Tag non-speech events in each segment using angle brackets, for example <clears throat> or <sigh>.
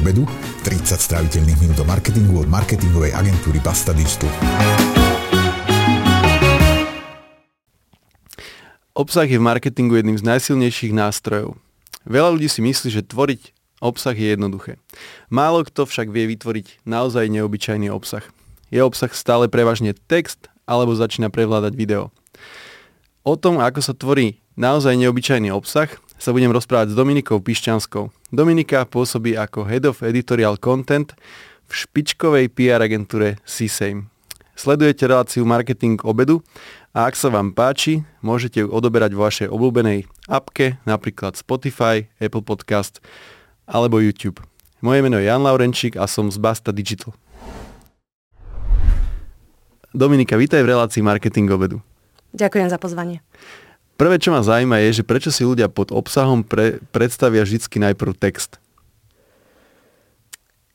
obedu, 30 stráviteľných minút o marketingu od marketingovej agentúry Basta Digital. Obsah je v marketingu jedným z najsilnejších nástrojov. Veľa ľudí si myslí, že tvoriť obsah je jednoduché. Málo kto však vie vytvoriť naozaj neobyčajný obsah. Je obsah stále prevažne text alebo začína prevládať video. O tom, ako sa tvorí naozaj neobyčajný obsah, sa budem rozprávať s Dominikou Pišťanskou. Dominika pôsobí ako Head of Editorial Content v špičkovej PR agentúre CSAME. Sledujete reláciu Marketing obedu a ak sa vám páči, môžete ju odoberať vo vašej obľúbenej apke, napríklad Spotify, Apple Podcast alebo YouTube. Moje meno je Jan Laurenčík a som z Basta Digital. Dominika, vítaj v relácii Marketing obedu. Ďakujem za pozvanie. Prvé, čo ma zaujíma, je, že prečo si ľudia pod obsahom pre, predstavia vždy najprv text.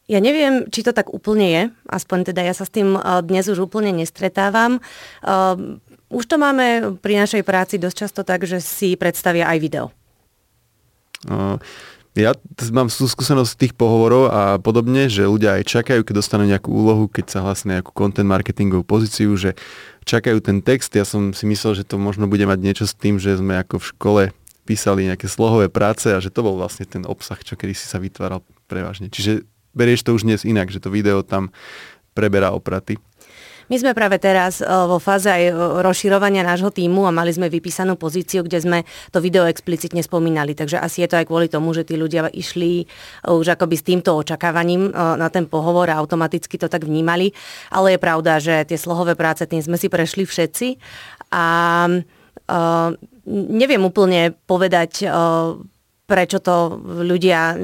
Ja neviem, či to tak úplne je, aspoň teda ja sa s tým eh, dnes už úplne nestretávam. Eh, už to máme pri našej práci dosť často tak, že si predstavia aj video. Ja mám skúsenosť tých pohovorov a podobne, že ľudia aj čakajú, keď dostanú nejakú úlohu, keď sa hlasí nejakú content marketingovú pozíciu, že čakajú ten text. Ja som si myslel, že to možno bude mať niečo s tým, že sme ako v škole písali nejaké slohové práce a že to bol vlastne ten obsah, čo kedy si sa vytváral prevažne. Čiže berieš to už dnes inak, že to video tam preberá opraty. My sme práve teraz e, vo fáze aj e, rozširovania nášho týmu a mali sme vypísanú pozíciu, kde sme to video explicitne spomínali. Takže asi je to aj kvôli tomu, že tí ľudia išli e, už akoby s týmto očakávaním na ten pohovor a automaticky to tak vnímali. Ale je pravda, že tie slohové práce, tým sme si prešli všetci. A uh, neviem úplne povedať, uh, prečo to ľudia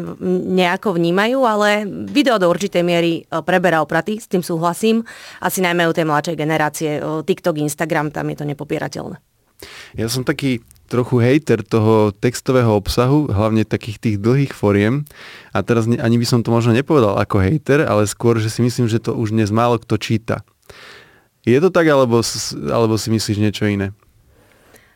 nejako vnímajú, ale video do určitej miery e, preberá opraty, s tým súhlasím. Asi najmä u tej mladšej generácie. E, TikTok, Instagram, tam je to nepopierateľné. Ja som taký trochu hejter toho textového obsahu, hlavne takých tých dlhých foriem. A teraz ani by som to možno nepovedal ako hejter, ale skôr, že si myslím, že to už dnes málo kto číta. Je to tak, alebo, alebo si myslíš niečo iné?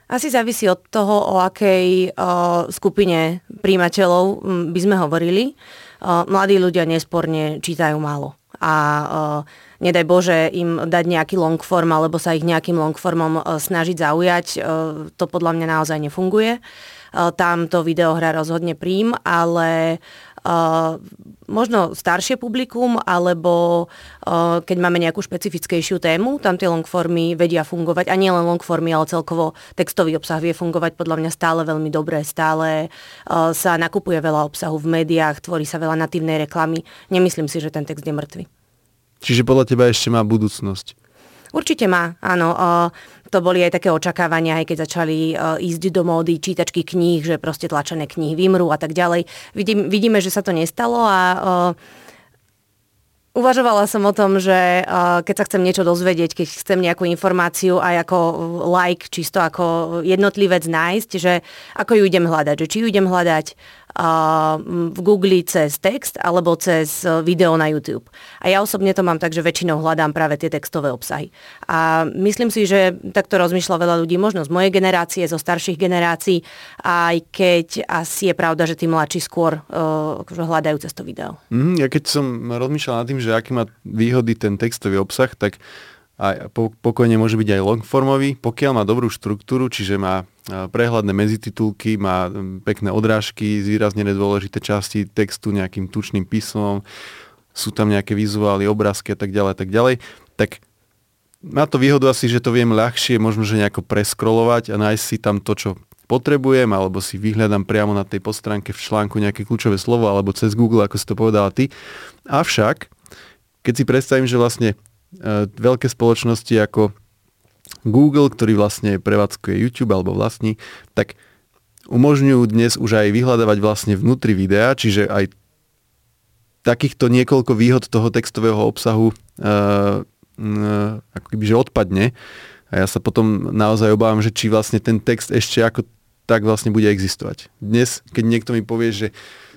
Asi závisí od toho, o akej uh, skupine príjimateľov by sme hovorili. Uh, mladí ľudia nesporne čítajú málo. A uh, nedaj Bože im dať nejaký long form alebo sa ich nejakým long formom uh, snažiť zaujať, to podľa mňa naozaj nefunguje. Tam to video hra rozhodne príjm, ale možno staršie publikum, alebo uh, keď máme nejakú špecifickejšiu tému, tam tie longformy vedia fungovať, a nie len longformy, ale celkovo textový obsah vie fungovať podľa mňa stále veľmi dobre, stále uh, sa nakupuje veľa obsahu v médiách, tvorí sa veľa natívnej reklamy. Nemyslím si, že ten text je mŕtvy. Čiže podľa teba ešte má budúcnosť? Určite má, áno. To boli aj také očakávania, aj keď začali uh, ísť do módy čítačky kníh, že proste tlačené knihy vymrú a tak ďalej. Vidím, vidíme, že sa to nestalo a uh, Uvažovala som o tom, že uh, keď sa chcem niečo dozvedieť, keď chcem nejakú informáciu aj ako like, čisto ako jednotlivec nájsť, že ako ju idem hľadať, že či ju idem hľadať v Google cez text alebo cez e, video na YouTube. A ja osobne to mám tak, že väčšinou hľadám práve tie textové obsahy. A myslím si, že takto rozmýšľa veľa ľudí, možno z mojej generácie, zo starších generácií, aj keď asi je pravda, že tí mladší skôr uh, hľadajú cez to video. Mm, ja keď som rozmýšľal nad tým, že aký má výhody ten textový obsah, tak a pokojne môže byť aj longformový, pokiaľ má dobrú štruktúru, čiže má prehľadné medzititulky, má pekné odrážky, zvýraznené dôležité časti textu nejakým tučným písmom, sú tam nejaké vizuály, obrázky a tak ďalej, tak ďalej, tak má to výhodu asi, že to viem ľahšie možno, že nejako preskrolovať a nájsť si tam to, čo potrebujem, alebo si vyhľadám priamo na tej podstránke v článku nejaké kľúčové slovo, alebo cez Google, ako si to povedala ty. Avšak, keď si predstavím, že vlastne veľké spoločnosti ako Google, ktorý vlastne prevádzkuje YouTube alebo vlastní, tak umožňujú dnes už aj vyhľadávať vlastne vnútri videa, čiže aj takýchto niekoľko výhod toho textového obsahu uh, uh, ako keby, že odpadne. A ja sa potom naozaj obávam, že či vlastne ten text ešte ako tak vlastne bude existovať. Dnes, keď niekto mi povie, že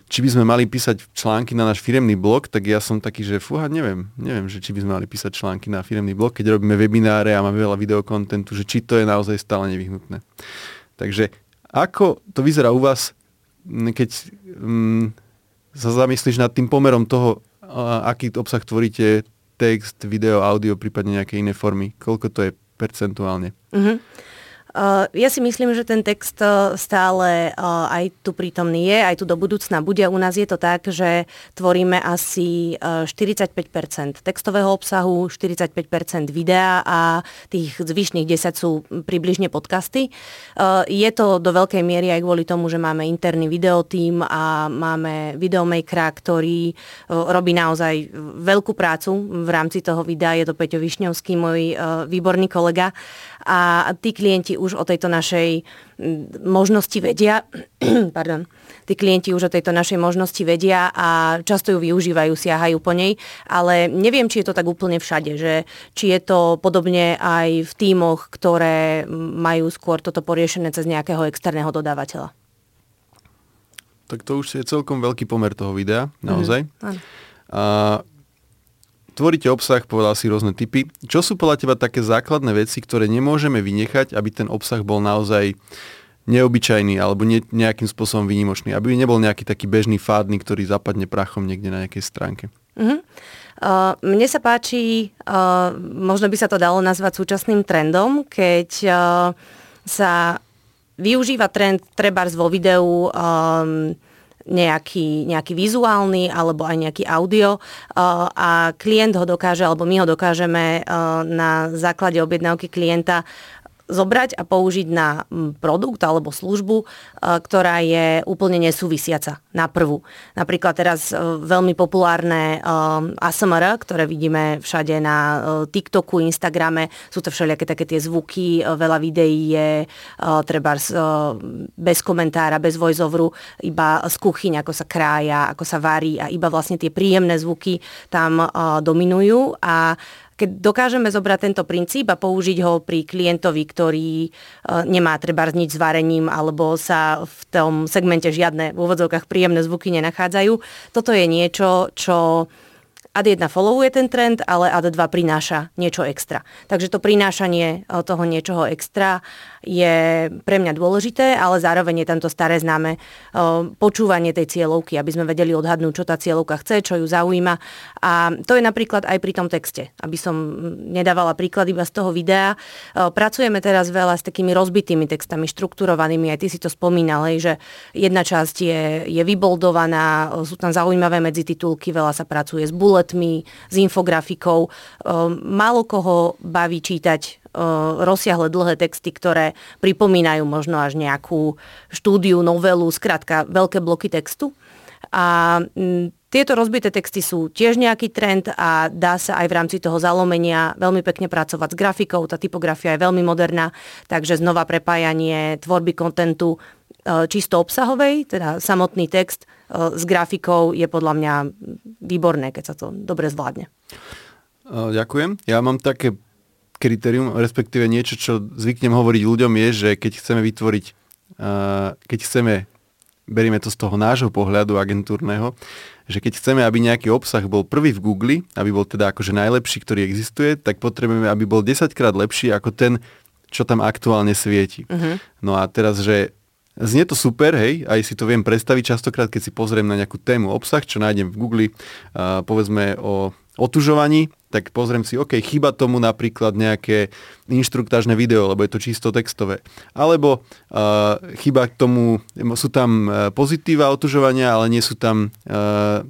či by sme mali písať články na náš firemný blog, tak ja som taký, že fúha, neviem, neviem, že či by sme mali písať články na firemný blog, keď robíme webináre a máme veľa videokontentu, že či to je naozaj stále nevyhnutné. Takže ako to vyzerá u vás, keď mm, sa zamyslíš nad tým pomerom toho, aký obsah tvoríte, text, video, audio, prípadne nejaké iné formy, koľko to je percentuálne? Uh-huh. Uh, ja si myslím, že ten text uh, stále uh, aj tu prítomný je, aj tu do budúcna bude. U nás je to tak, že tvoríme asi 45% textového obsahu, 45% videa a tých zvyšných 10 sú približne podcasty. Je to do veľkej miery aj kvôli tomu, že máme interný videotím a máme videomakera, ktorý robí naozaj veľkú prácu v rámci toho videa. Je to Peťo Višňovský, môj výborný kolega a tí klienti už o tejto našej možnosti vedia, <clears throat> pardon, tí klienti už o tejto našej možnosti vedia a často ju využívajú, siahajú po nej, ale neviem, či je to tak úplne všade, že či je to podobne aj v tímoch, ktoré majú skôr toto poriešené cez nejakého externého dodávateľa. Tak to už je celkom veľký pomer toho videa, naozaj. Mm-hmm. A Tvoríte obsah, povedal si rôzne typy. Čo sú podľa teba také základné veci, ktoré nemôžeme vynechať, aby ten obsah bol naozaj neobyčajný alebo ne, nejakým spôsobom výnimočný, aby nebol nejaký taký bežný fádny, ktorý zapadne prachom niekde na nejakej stránke. Uh-huh. Uh, mne sa páči, uh, možno by sa to dalo nazvať súčasným trendom, keď uh, sa využíva trend trebárs vo videu um, nejaký, nejaký vizuálny alebo aj nejaký audio a klient ho dokáže, alebo my ho dokážeme na základe objednávky klienta zobrať a použiť na produkt alebo službu, e, ktorá je úplne nesúvisiaca na prvú. Napríklad teraz e, veľmi populárne e, ASMR, ktoré vidíme všade na TikToku, Instagrame, sú to všelijaké také tie zvuky, veľa videí je treba bez komentára, bez voiceoveru, iba z kuchyň, ako sa krája, ako sa varí a iba vlastne tie príjemné zvuky tam dominujú a keď dokážeme zobrať tento princíp a použiť ho pri klientovi, ktorý e, nemá treba nič s varením alebo sa v tom segmente žiadne v úvodzovkách príjemné zvuky nenachádzajú, toto je niečo, čo Ad1 followuje ten trend, ale Ad2 prináša niečo extra. Takže to prinášanie e, toho niečoho extra je pre mňa dôležité, ale zároveň je tam to staré známe e, počúvanie tej cieľovky, aby sme vedeli odhadnúť, čo tá cieľovka chce, čo ju zaujíma. A to je napríklad aj pri tom texte, aby som nedávala príklad iba z toho videa. E, pracujeme teraz veľa s takými rozbitými textami, štrukturovanými, aj ty si to spomínal, že jedna časť je, je vyboldovaná, sú tam zaujímavé medzititulky, veľa sa pracuje s bulletmi, s infografikou. E, málo koho baví čítať rozsiahle dlhé texty, ktoré pripomínajú možno až nejakú štúdiu, novelu, skrátka veľké bloky textu. A tieto rozbité texty sú tiež nejaký trend a dá sa aj v rámci toho zalomenia veľmi pekne pracovať s grafikou. Tá typografia je veľmi moderná, takže znova prepájanie tvorby kontentu čisto obsahovej, teda samotný text s grafikou je podľa mňa výborné, keď sa to dobre zvládne. Ďakujem. Ja mám také kritérium, respektíve niečo, čo zvyknem hovoriť ľuďom je, že keď chceme vytvoriť, keď chceme, berieme to z toho nášho pohľadu agentúrneho, že keď chceme, aby nejaký obsah bol prvý v Google, aby bol teda akože najlepší, ktorý existuje, tak potrebujeme, aby bol 10 krát lepší ako ten, čo tam aktuálne svieti. Uh-huh. No a teraz, že Znie to super, hej, aj si to viem predstaviť častokrát, keď si pozriem na nejakú tému obsah, čo nájdem v Google, uh, povedzme o otužovaní, tak pozriem si, OK, chyba tomu napríklad nejaké inštruktážne video, lebo je to čisto textové. Alebo uh, chyba k tomu, sú tam uh, pozitíva otužovania, ale nie sú tam uh,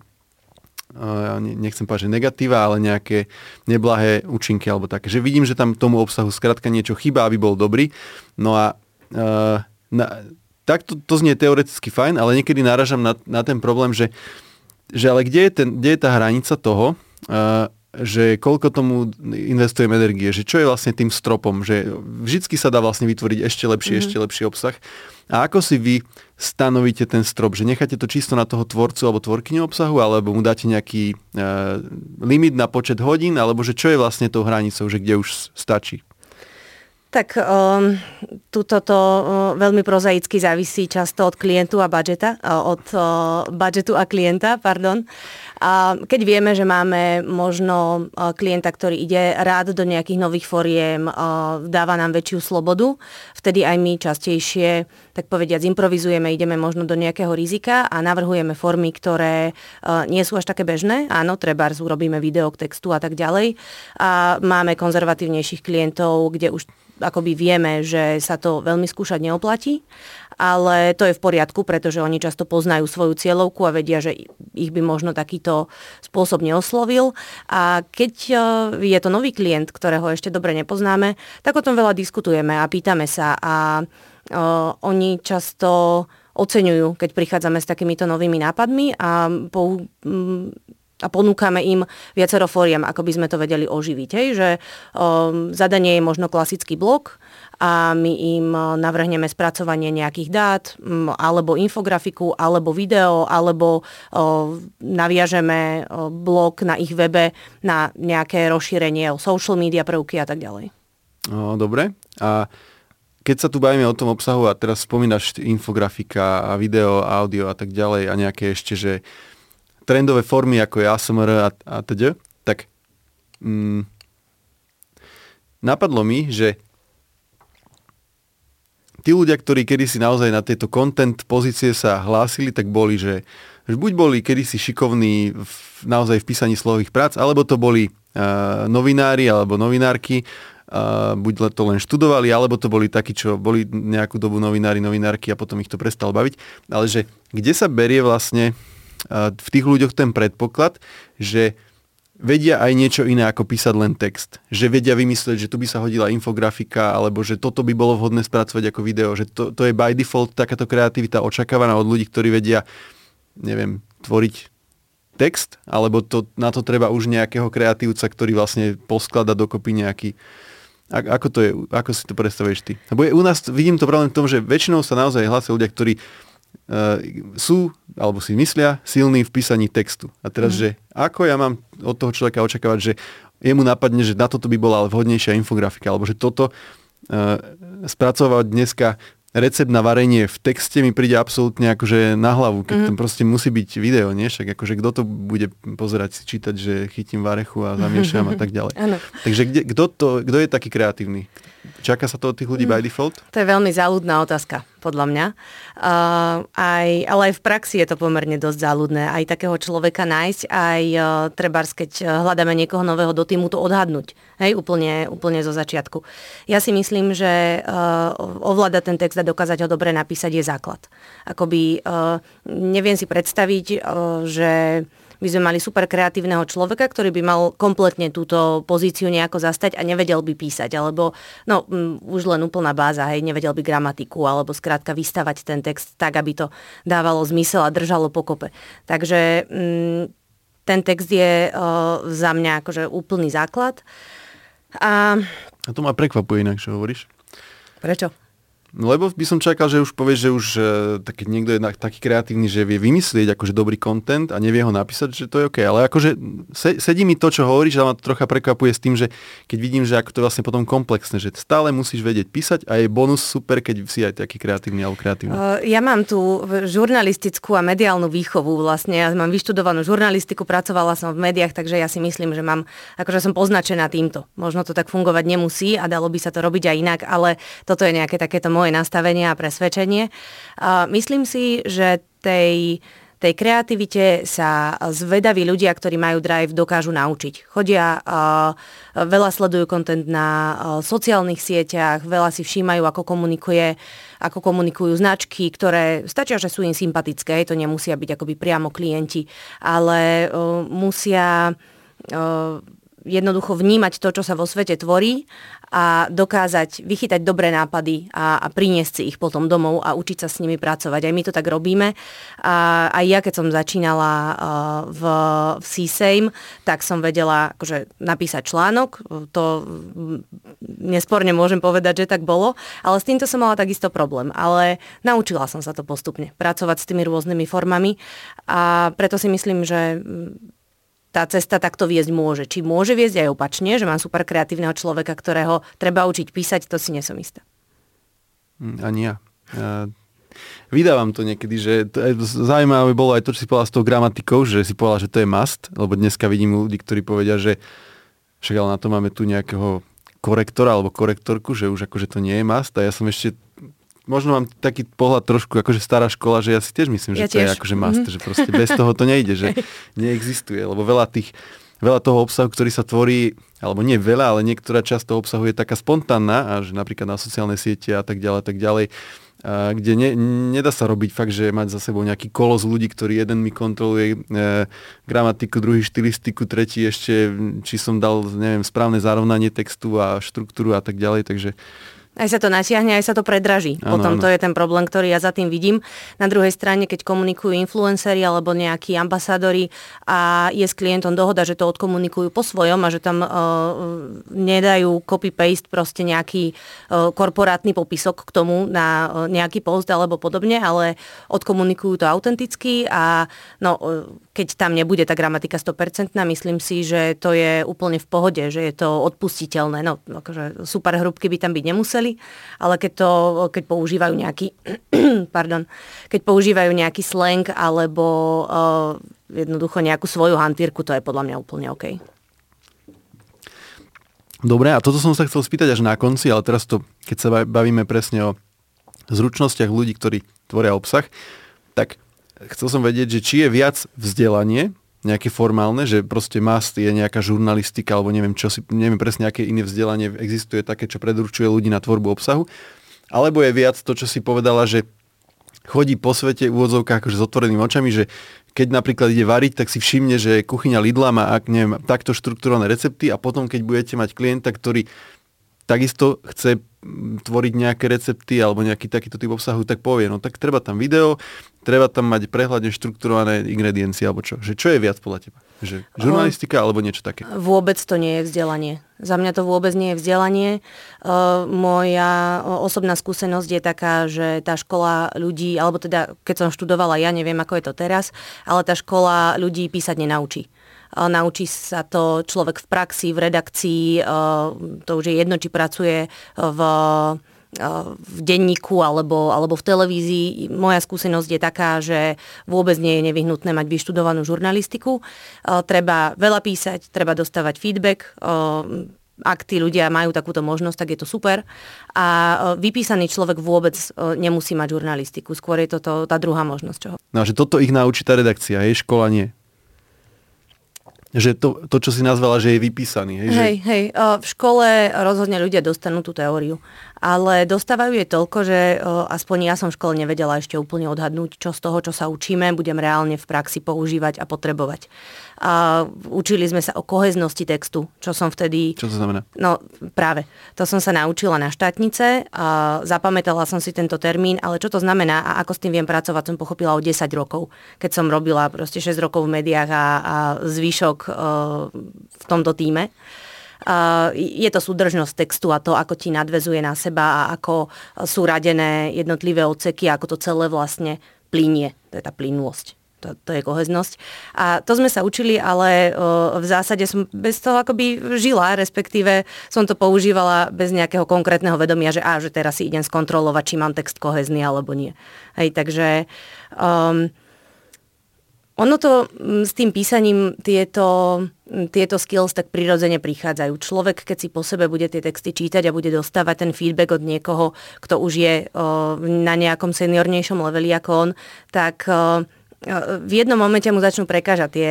nechcem povedať, že negatíva, ale nejaké neblahé účinky alebo také. Že vidím, že tam tomu obsahu skrátka niečo chýba, aby bol dobrý. No a uh, na, tak to, to znie teoreticky fajn, ale niekedy náražam na, na ten problém, že, že ale kde je, ten, kde je tá hranica toho, uh, že koľko tomu investujem energie, že čo je vlastne tým stropom, že vždycky sa dá vlastne vytvoriť ešte lepší, mm-hmm. ešte lepší obsah. A ako si vy stanovíte ten strop, že necháte to čisto na toho tvorcu alebo tvorkyňu obsahu, alebo mu dáte nejaký uh, limit na počet hodín, alebo že čo je vlastne tou hranicou, že kde už stačí? Tak um, túto to uh, veľmi prozaicky závisí často od klientu a budžeta, uh, od uh, budžetu a klienta, pardon. A keď vieme, že máme možno klienta, ktorý ide rád do nejakých nových foriem, dáva nám väčšiu slobodu, vtedy aj my častejšie, tak povediať, improvizujeme, ideme možno do nejakého rizika a navrhujeme formy, ktoré nie sú až také bežné. Áno, treba urobíme video k textu a tak ďalej. A máme konzervatívnejších klientov, kde už akoby vieme, že sa to veľmi skúšať neoplatí, ale to je v poriadku, pretože oni často poznajú svoju cieľovku a vedia, že ich by možno takýto spôsob neoslovil. A keď e, je to nový klient, ktorého ešte dobre nepoznáme, tak o tom veľa diskutujeme a pýtame sa a uh, oni často oceňujú, keď prichádzame s takýmito novými nápadmi a po, a ponúkame im viacero fóriem, ako by sme to vedeli oživiť. Hej? Že um, zadanie je možno klasický blok a my im navrhneme spracovanie nejakých dát, alebo infografiku, alebo video, alebo um, naviažeme um, blok na ich webe na nejaké rozšírenie o social media prvky a tak ďalej. Dobre. A keď sa tu bavíme o tom obsahu a teraz spomínaš infografika a video, audio a tak ďalej a nejaké ešte, že trendové formy ako je ASMR a, a teda, tak mm, napadlo mi, že tí ľudia, ktorí kedysi naozaj na tejto content pozície sa hlásili, tak boli, že, že buď boli kedysi šikovní v, naozaj v písaní slových prác, alebo to boli uh, novinári alebo novinárky, uh, buď to len študovali, alebo to boli takí, čo boli nejakú dobu novinári, novinárky a potom ich to prestalo baviť. Ale že kde sa berie vlastne v tých ľuďoch ten predpoklad, že vedia aj niečo iné ako písať len text. Že vedia vymyslieť, že tu by sa hodila infografika, alebo že toto by bolo vhodné spracovať ako video. Že to, to je by default takáto kreativita očakávaná od ľudí, ktorí vedia, neviem, tvoriť text, alebo to, na to treba už nejakého kreatívca, ktorý vlastne posklada dokopy nejaký a, ako to je, ako si to predstavuješ ty? Lebo je, u nás vidím to problém v tom, že väčšinou sa naozaj hlásia ľudia, ktorí sú, alebo si myslia, silní v písaní textu. A teraz, mm. že ako ja mám od toho človeka očakávať, že jemu napadne, že na toto by bola vhodnejšia infografika, alebo že toto uh, spracovať dneska recept na varenie v texte mi príde absolútne akože na hlavu, keď mm. tam proste musí byť video, nie? Však akože kto to bude pozerať si čítať, že chytím varechu a zamiešam a <laughs> tak ďalej. Takže kde, kto, to, kto je taký kreatívny? Čaká sa to od tých ľudí mm. by default? To je veľmi záľudná otázka, podľa mňa. Uh, aj, ale aj v praxi je to pomerne dosť záľudné. Aj takého človeka nájsť, aj uh, trebárs, keď hľadáme niekoho nového do týmu, to odhadnúť. Hej, úplne, úplne zo začiatku. Ja si myslím, že uh, ovládať ten text a dokázať ho dobre napísať je základ. Akoby uh, neviem si predstaviť, uh, že by sme mali super kreatívneho človeka, ktorý by mal kompletne túto pozíciu nejako zastať a nevedel by písať, alebo no m, už len úplná báza, hej, nevedel by gramatiku, alebo skrátka vystavať ten text tak, aby to dávalo zmysel a držalo pokope. Takže m, ten text je o, za mňa akože úplný základ. A... a to ma prekvapuje inak, čo hovoríš. Prečo? Lebo by som čakal, že už povieš, že už e, tak, niekto je taký kreatívny, že vie vymyslieť akože dobrý content a nevie ho napísať, že to je OK. Ale akože se, sedí mi to, čo hovoríš, ale ma to trocha prekvapuje s tým, že keď vidím, že ako to je vlastne potom komplexné, že stále musíš vedieť písať a je bonus super, keď si aj taký kreatívny alebo kreatívny. Uh, ja mám tu žurnalistickú a mediálnu výchovu vlastne. Ja mám vyštudovanú žurnalistiku, pracovala som v médiách, takže ja si myslím, že mám, akože som poznačená týmto. Možno to tak fungovať nemusí a dalo by sa to robiť aj inak, ale toto je nejaké takéto moje nastavenie a presvedčenie. Myslím si, že tej tej kreativite sa zvedaví ľudia, ktorí majú drive, dokážu naučiť. Chodia, veľa sledujú kontent na sociálnych sieťach, veľa si všímajú, ako komunikuje ako komunikujú značky, ktoré stačia, že sú im sympatické, to nemusia byť akoby priamo klienti, ale uh, musia jednoducho vnímať to, čo sa vo svete tvorí a dokázať vychytať dobré nápady a, a priniesť si ich potom domov a učiť sa s nimi pracovať. Aj my to tak robíme. A aj ja, keď som začínala uh, v, v CSAME, tak som vedela akože, napísať článok. To nesporne môžem povedať, že tak bolo. Ale s týmto som mala takisto problém. Ale naučila som sa to postupne. Pracovať s tými rôznymi formami. A preto si myslím, že tá cesta takto viesť môže. Či môže viesť aj opačne, že mám super kreatívneho človeka, ktorého treba učiť písať, to si nesom istá. Hm, ani ja. ja vydávam to niekedy, že to, zaujímavé bolo aj to, čo si povedala s tou gramatikou, že si povedala, že to je must, lebo dneska vidím ľudí, ktorí povedia, že však ale na to máme tu nejakého korektora alebo korektorku, že už akože to nie je must a ja som ešte možno mám taký pohľad trošku akože stará škola, že ja si tiež myslím, že ja to tiež. je akože must, mm-hmm. že proste bez toho to nejde, že <laughs> neexistuje, lebo veľa tých veľa toho obsahu, ktorý sa tvorí, alebo nie veľa, ale niektorá časť toho obsahu je taká spontánna, a že napríklad na sociálne siete a tak ďalej, tak ďalej, kde ne, nedá sa robiť fakt, že mať za sebou nejaký kolos ľudí, ktorý jeden mi kontroluje e, gramatiku, druhý štilistiku, tretí ešte, či som dal, neviem, správne zarovnanie textu a štruktúru a tak ďalej, takže aj sa to natiahne, aj sa to predraží. Ano, Potom ano. to je ten problém, ktorý ja za tým vidím. Na druhej strane, keď komunikujú influenceri alebo nejakí ambasádori a je s klientom dohoda, že to odkomunikujú po svojom a že tam uh, nedajú copy-paste proste nejaký uh, korporátny popisok k tomu na uh, nejaký post alebo podobne, ale odkomunikujú to autenticky a no, uh, keď tam nebude tá gramatika 100%, myslím si, že to je úplne v pohode, že je to odpustiteľné. No, akože super hrubky by tam byť nemuseli, ale keď, to, keď používajú nejaký <clears throat> pardon, keď používajú nejaký slang alebo uh, jednoducho nejakú svoju hantírku, to je podľa mňa úplne OK. Dobre, a toto som sa chcel spýtať až na konci, ale teraz to, keď sa bavíme presne o zručnostiach ľudí, ktorí tvoria obsah, tak chcel som vedieť, že či je viac vzdelanie, nejaké formálne, že proste must je nejaká žurnalistika, alebo neviem, čo si, neviem presne, aké iné vzdelanie existuje také, čo predurčuje ľudí na tvorbu obsahu, alebo je viac to, čo si povedala, že chodí po svete v úvodzovkách akože s otvorenými očami, že keď napríklad ide variť, tak si všimne, že kuchyňa Lidla má ak, neviem, takto štruktúrované recepty a potom, keď budete mať klienta, ktorý takisto chce tvoriť nejaké recepty alebo nejaký takýto typ obsahu, tak povie, no tak treba tam video, treba tam mať prehľadne štrukturované ingrediencie alebo čo. Že čo je viac podľa teba? Že žurnalistika alebo niečo také? Vôbec to nie je vzdelanie. Za mňa to vôbec nie je vzdelanie. Uh, moja osobná skúsenosť je taká, že tá škola ľudí, alebo teda keď som študovala, ja neviem ako je to teraz, ale tá škola ľudí písať nenaučí naučí sa to človek v praxi, v redakcii, to už je jedno, či pracuje v v denníku alebo, alebo v televízii. Moja skúsenosť je taká, že vôbec nie je nevyhnutné mať vyštudovanú žurnalistiku. Treba veľa písať, treba dostávať feedback. Ak tí ľudia majú takúto možnosť, tak je to super. A vypísaný človek vôbec nemusí mať žurnalistiku. Skôr je to tá druhá možnosť. Čoho. No, že toto ich naučí tá redakcia, jej škola nie že to, to, čo si nazvala, že je vypísaný. Hej, hej, že... hej, v škole rozhodne ľudia dostanú tú teóriu ale dostávajú je toľko, že aspoň ja som v škole nevedela ešte úplne odhadnúť, čo z toho, čo sa učíme, budem reálne v praxi používať a potrebovať. A učili sme sa o koheznosti textu, čo som vtedy... Čo to znamená? No práve, to som sa naučila na štátnice, a zapamätala som si tento termín, ale čo to znamená a ako s tým viem pracovať, som pochopila o 10 rokov, keď som robila proste 6 rokov v médiách a, a zvyšok uh, v tomto týme je to súdržnosť textu a to, ako ti nadvezuje na seba a ako sú radené jednotlivé odseky, ako to celé vlastne plinie. To je tá plynulosť. To, to je koheznosť. A to sme sa učili, ale o, v zásade som bez toho akoby žila, respektíve som to používala bez nejakého konkrétneho vedomia, že, á, že teraz si idem skontrolovať, či mám text kohezný alebo nie. Hej, takže um, ono to mm, s tým písaním tieto, mm, tieto skills tak prirodzene prichádzajú. Človek, keď si po sebe bude tie texty čítať a bude dostávať ten feedback od niekoho, kto už je na nejakom seniornejšom leveli ako on, tak v jednom momente mu začnú prekážať tie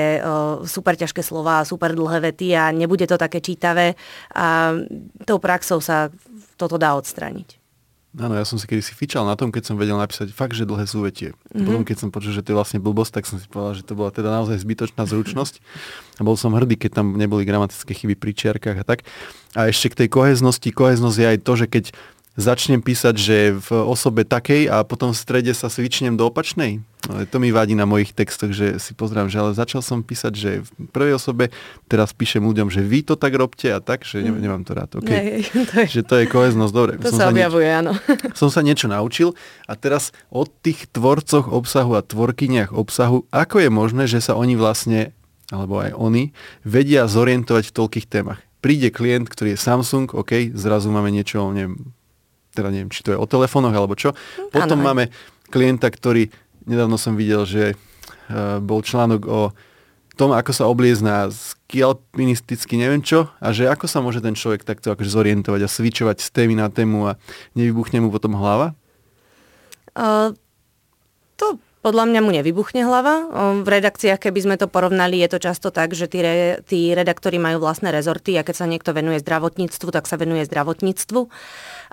super ťažké slova, super dlhé vety a nebude to také čítavé a tou praxou sa toto dá odstrániť. Áno, ja som si kedy si fičal na tom, keď som vedel napísať fakt, že dlhé súvetie. Mm-hmm. Potom, keď som počul, že to je vlastne blbosť, tak som si povedal, že to bola teda naozaj zbytočná zručnosť. A bol som hrdý, keď tam neboli gramatické chyby pri čiarkách a tak. A ešte k tej koheznosti. Koheznosť je aj to, že keď začnem písať, že v osobe takej a potom v strede sa svičnem do opačnej. No, to mi vadí na mojich textoch, že si pozrám, že ale začal som písať, že v prvej osobe, teraz píšem ľuďom, že vy to tak robte a tak, že mm. nemám to rád. Okay. Nie, <laughs> to je... Že to je koheznosť, dobre. To som sa objavuje, nieč... áno. <laughs> Som sa niečo naučil a teraz od tých tvorcoch obsahu a tvorkyniach obsahu, ako je možné, že sa oni vlastne alebo aj oni, vedia zorientovať v toľkých témach. Príde klient, ktorý je Samsung, OK, zrazu máme niečo, neviem, teda neviem, či to je o telefónoch alebo čo. Potom ano, máme klienta, ktorý, nedávno som videl, že uh, bol článok o tom, ako sa obliezná skialpinisticky neviem čo a že ako sa môže ten človek takto akože zorientovať a svičovať z témy na tému a nevybuchne mu potom hlava? Uh, to podľa mňa mu nevybuchne hlava. V redakciách, keby sme to porovnali, je to často tak, že tí, re, tí redaktori majú vlastné rezorty a keď sa niekto venuje zdravotníctvu, tak sa venuje zdravotníctvu.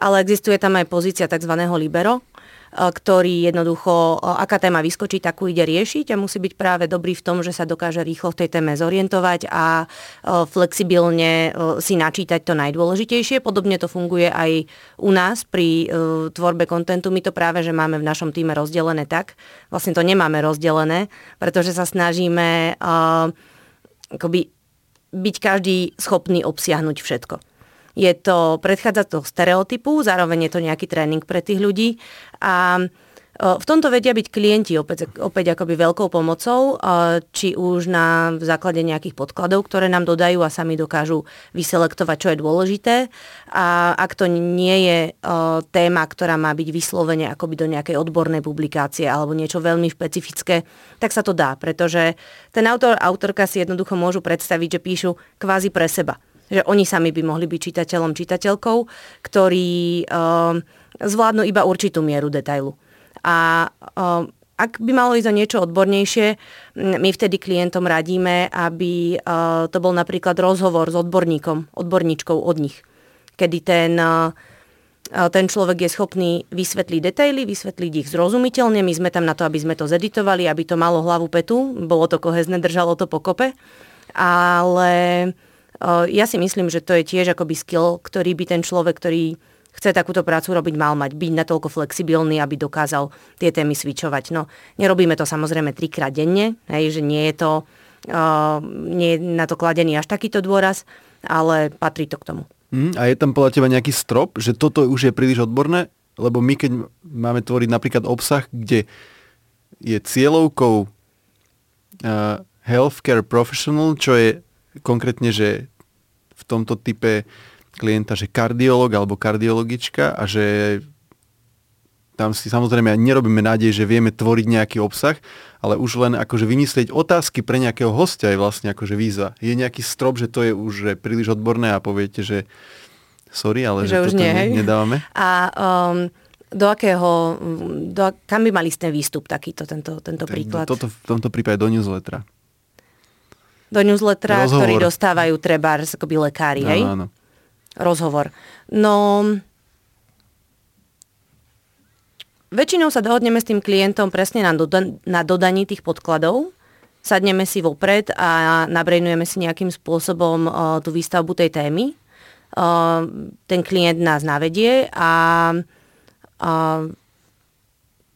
Ale existuje tam aj pozícia tzv. libero, E, ktorý jednoducho, e, aká téma vyskočí, takú ide riešiť a musí byť práve dobrý v tom, že sa dokáže rýchlo v tej téme zorientovať a e, flexibilne si načítať to najdôležitejšie. Podobne to funguje aj u nás pri tvorbe kontentu. My to práve, že máme v našom týme rozdelené tak, vlastne to nemáme rozdelené, pretože sa snažíme akoby byť každý schopný obsiahnuť všetko. Je to, predchádza to stereotypu, zároveň je to nejaký tréning pre tých ľudí a v tomto vedia byť klienti opäť, opäť akoby veľkou pomocou, či už na základe nejakých podkladov, ktoré nám dodajú a sami dokážu vyselektovať, čo je dôležité. A ak to nie je téma, ktorá má byť vyslovene akoby do nejakej odbornej publikácie alebo niečo veľmi špecifické, tak sa to dá, pretože ten autor, autorka si jednoducho môžu predstaviť, že píšu kvázi pre seba že oni sami by mohli byť čitateľom, čitateľkou, ktorí uh, zvládnu iba určitú mieru detailu. A uh, ak by malo ísť o niečo odbornejšie, my vtedy klientom radíme, aby uh, to bol napríklad rozhovor s odborníkom, odborníčkou od nich. Kedy ten, ten človek je schopný vysvetliť detaily, vysvetliť ich zrozumiteľne. My sme tam na to, aby sme to zeditovali, aby to malo hlavu petu, bolo to kohezne, držalo to pokope. Ale ja si myslím, že to je tiež akoby skill, ktorý by ten človek, ktorý chce takúto prácu robiť, mal mať. Byť natoľko flexibilný, aby dokázal tie témy svičovať. No, nerobíme to samozrejme trikrát denne, hej, že nie je to uh, nie je na to kladený až takýto dôraz, ale patrí to k tomu. Mm, a je tam podľa teba nejaký strop, že toto už je príliš odborné? Lebo my, keď máme tvoriť napríklad obsah, kde je cieľovkou uh, healthcare professional, čo je konkrétne, že tomto type klienta, že kardiolog alebo kardiologička a že tam si samozrejme nerobíme nádej, že vieme tvoriť nejaký obsah, ale už len akože vymyslieť otázky pre nejakého hostia je vlastne akože výzva. Je nejaký strop, že to je už že príliš odborné a poviete, že sorry, ale že, že už toto nie, ne, nedávame. A um, do akého, do, kam by mali ten výstup takýto, tento, tento príklad? Toto, v tomto prípade do newslettera do newslettera, Rozhovor. ktorý dostávajú treba akoby lekári, hej? Áno, Rozhovor. No, väčšinou sa dohodneme s tým klientom presne na, doda- na dodaní tých podkladov, sadneme si vopred a nabrejnujeme si nejakým spôsobom uh, tú výstavbu tej témy. Uh, ten klient nás navedie a uh,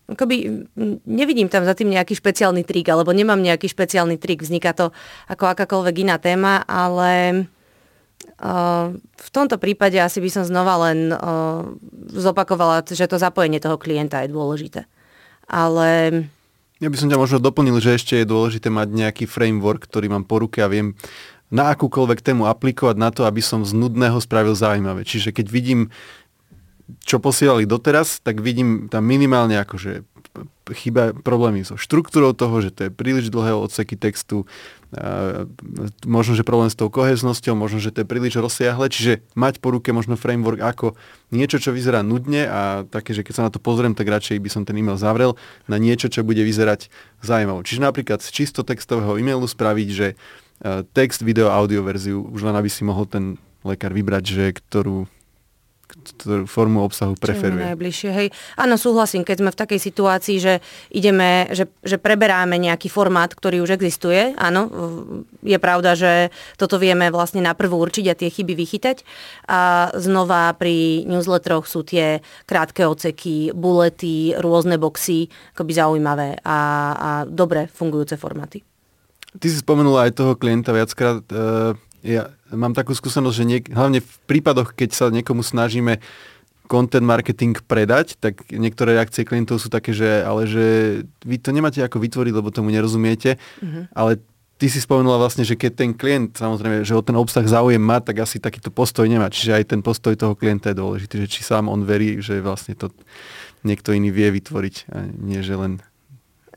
akoby nevidím tam za tým nejaký špeciálny trik, alebo nemám nejaký špeciálny trik. Vzniká to ako akákoľvek iná téma, ale uh, v tomto prípade asi by som znova len uh, zopakovala, že to zapojenie toho klienta je dôležité. Ale... Ja by som ťa možno doplnil, že ešte je dôležité mať nejaký framework, ktorý mám po ruke a viem na akúkoľvek tému aplikovať na to, aby som z nudného spravil zaujímavé. Čiže keď vidím čo posielali doteraz, tak vidím tam minimálne akože chyba problémy so štruktúrou toho, že to je príliš dlhé odseky textu, možno, že problém s tou koheznosťou, možno, že to je príliš rozsiahle, čiže mať po ruke možno framework ako niečo, čo vyzerá nudne a také, že keď sa na to pozriem, tak radšej by som ten e-mail zavrel na niečo, čo bude vyzerať zaujímavo. Čiže napríklad z čisto textového e-mailu spraviť, že text, video, audio verziu, už len aby si mohol ten lekár vybrať, že ktorú ktorú formu obsahu preferuje. Čo najbližšie, hej. Áno, súhlasím, keď sme v takej situácii, že ideme, že, že preberáme nejaký formát, ktorý už existuje, áno, je pravda, že toto vieme vlastne na prvú určiť a tie chyby vychytať. A znova pri newsletteroch sú tie krátke oceky, bulety, rôzne boxy, akoby zaujímavé a, a dobre fungujúce formáty. Ty si spomenula aj toho klienta viackrát. Uh, ja mám takú skúsenosť, že niek- hlavne v prípadoch, keď sa niekomu snažíme content marketing predať, tak niektoré reakcie klientov sú také, že ale že vy to nemáte ako vytvoriť, lebo tomu nerozumiete, mm-hmm. ale ty si spomenula vlastne, že keď ten klient, samozrejme, že o ten obsah záujem má, tak asi takýto postoj nemá. Čiže aj ten postoj toho klienta je dôležitý, že či sám on verí, že vlastne to niekto iný vie vytvoriť a nie, že len...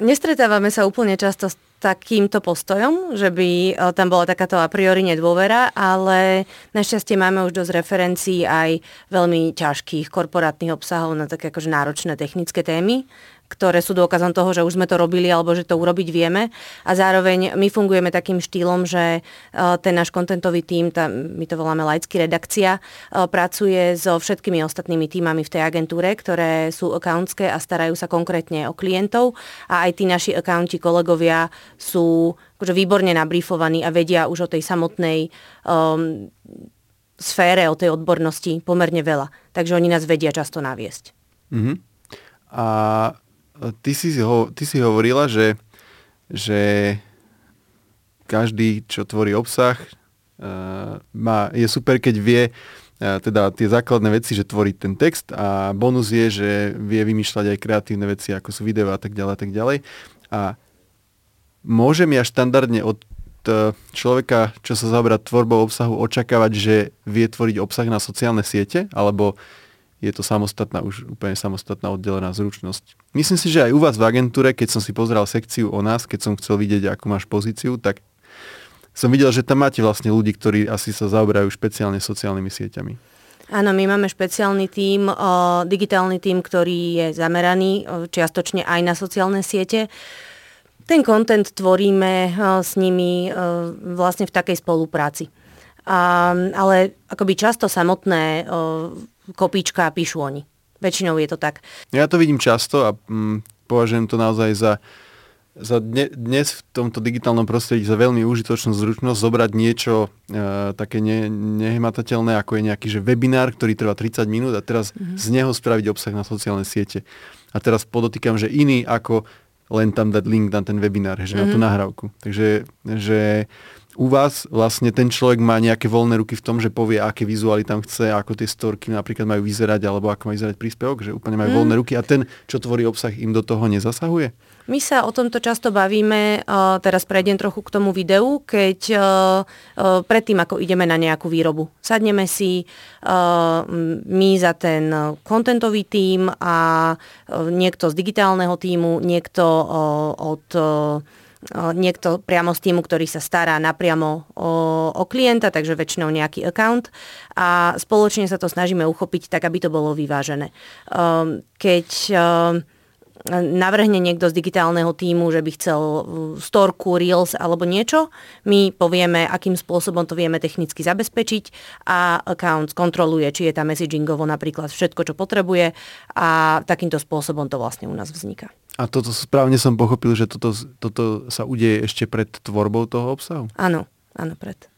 Nestretávame sa úplne často s takýmto postojom, že by e, tam bola takáto a priori nedôvera, ale našťastie máme už dosť referencií aj veľmi ťažkých korporátnych obsahov na také akože náročné technické témy, ktoré sú dôkazom toho, že už sme to robili alebo že to urobiť vieme. A zároveň my fungujeme takým štýlom, že e, ten náš kontentový tím, tá, my to voláme laický redakcia, e, pracuje so všetkými ostatnými týmami v tej agentúre, ktoré sú accountské a starajú sa konkrétne o klientov a aj tí naši accounti kolegovia sú akože výborne nabrifovaní a vedia už o tej samotnej um, sfére, o tej odbornosti pomerne veľa. Takže oni nás vedia často naviesť. Mm-hmm. A ty si, ho, ty si hovorila, že, že každý, čo tvorí obsah, uh, má, je super, keď vie uh, teda tie základné veci, že tvorí ten text a bonus je, že vie vymýšľať aj kreatívne veci, ako sú video a tak ďalej a tak ďalej. A môžem ja štandardne od e, človeka, čo sa zaoberá tvorbou obsahu, očakávať, že vie tvoriť obsah na sociálne siete, alebo je to samostatná, už úplne samostatná oddelená zručnosť. Myslím si, že aj u vás v agentúre, keď som si pozrel sekciu o nás, keď som chcel vidieť, akú máš pozíciu, tak som videl, že tam máte vlastne ľudí, ktorí asi sa zaoberajú špeciálne sociálnymi sieťami. Áno, my máme špeciálny tím, digitálny tím, ktorý je zameraný čiastočne aj na sociálne siete. Ten kontent tvoríme s nimi vlastne v takej spolupráci. A, ale akoby často samotné kopíčka a píšu oni. Väčšinou je to tak. Ja to vidím často a mm, považujem to naozaj za, za dne, dnes v tomto digitálnom prostredí za veľmi užitočnú zručnosť zobrať niečo e, také ne, nehmatateľné, ako je nejaký že webinár, ktorý trvá 30 minút a teraz mm-hmm. z neho spraviť obsah na sociálne siete. A teraz podotýkam, že iný ako len tam dať link na ten webinár, že mm-hmm. na tú mhm. nahrávku. Takže že u vás vlastne ten človek má nejaké voľné ruky v tom, že povie, aké vizuály tam chce, ako tie storky napríklad majú vyzerať, alebo ako má vyzerať príspevok, že úplne majú mm. voľné ruky a ten, čo tvorí obsah, im do toho nezasahuje? My sa o tomto často bavíme, teraz prejdem trochu k tomu videu, keď predtým, ako ideme na nejakú výrobu. Sadneme si my za ten kontentový tím a niekto z digitálneho týmu, niekto od niekto priamo z týmu, ktorý sa stará napriamo o, o klienta, takže väčšinou nejaký account a spoločne sa to snažíme uchopiť tak, aby to bolo vyvážené. Ehm, keď ehm, navrhne niekto z digitálneho týmu, že by chcel uh, storku, reels alebo niečo, my povieme, akým spôsobom to vieme technicky zabezpečiť a account kontroluje, či je tam messagingovo napríklad všetko, čo potrebuje a takýmto spôsobom to vlastne u nás vzniká. A toto správne som pochopil, že toto, toto sa udeje ešte pred tvorbou toho obsahu? Áno, áno, pred.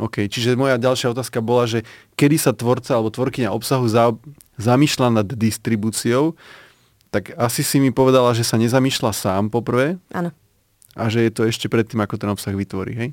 OK, čiže moja ďalšia otázka bola, že kedy sa tvorca alebo tvorkyňa obsahu za, zamýšľa nad distribúciou, tak asi si mi povedala, že sa nezamýšľa sám poprvé. Áno. A že je to ešte predtým, ako ten obsah vytvorí, hej?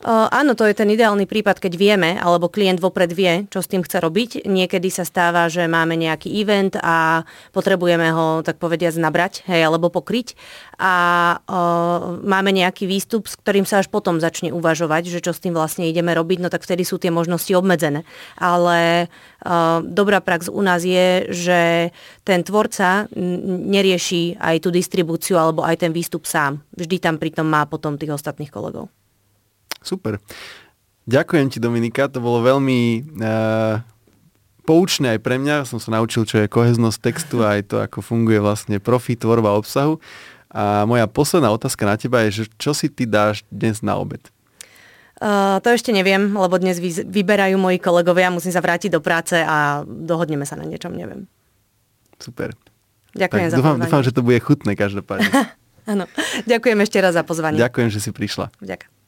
Uh, áno, to je ten ideálny prípad, keď vieme, alebo klient vopred vie, čo s tým chce robiť. Niekedy sa stáva, že máme nejaký event a potrebujeme ho, tak povediať, nabrať, hej, alebo pokryť. A uh, máme nejaký výstup, s ktorým sa až potom začne uvažovať, že čo s tým vlastne ideme robiť, no tak vtedy sú tie možnosti obmedzené. Ale uh, dobrá prax u nás je, že ten tvorca nerieši aj tú distribúciu alebo aj ten výstup sám. Vždy tam pritom má potom tých ostatných kolegov. Super. Ďakujem ti, Dominika, to bolo veľmi uh, poučné aj pre mňa. Som sa naučil, čo je koheznosť textu a aj to, ako funguje vlastne profi, tvorba obsahu. A moja posledná otázka na teba je, že čo si ty dáš dnes na obed? Uh, to ešte neviem, lebo dnes vy, vyberajú moji kolegovia, musím sa vrátiť do práce a dohodneme sa na niečom, neviem. Super. Ďakujem tak, za dúfam, pozvanie. Dúfam, že to bude chutné každopádne. <laughs> Áno. Ďakujem ešte raz za pozvanie. Ďakujem, že si prišla. Ďakujem.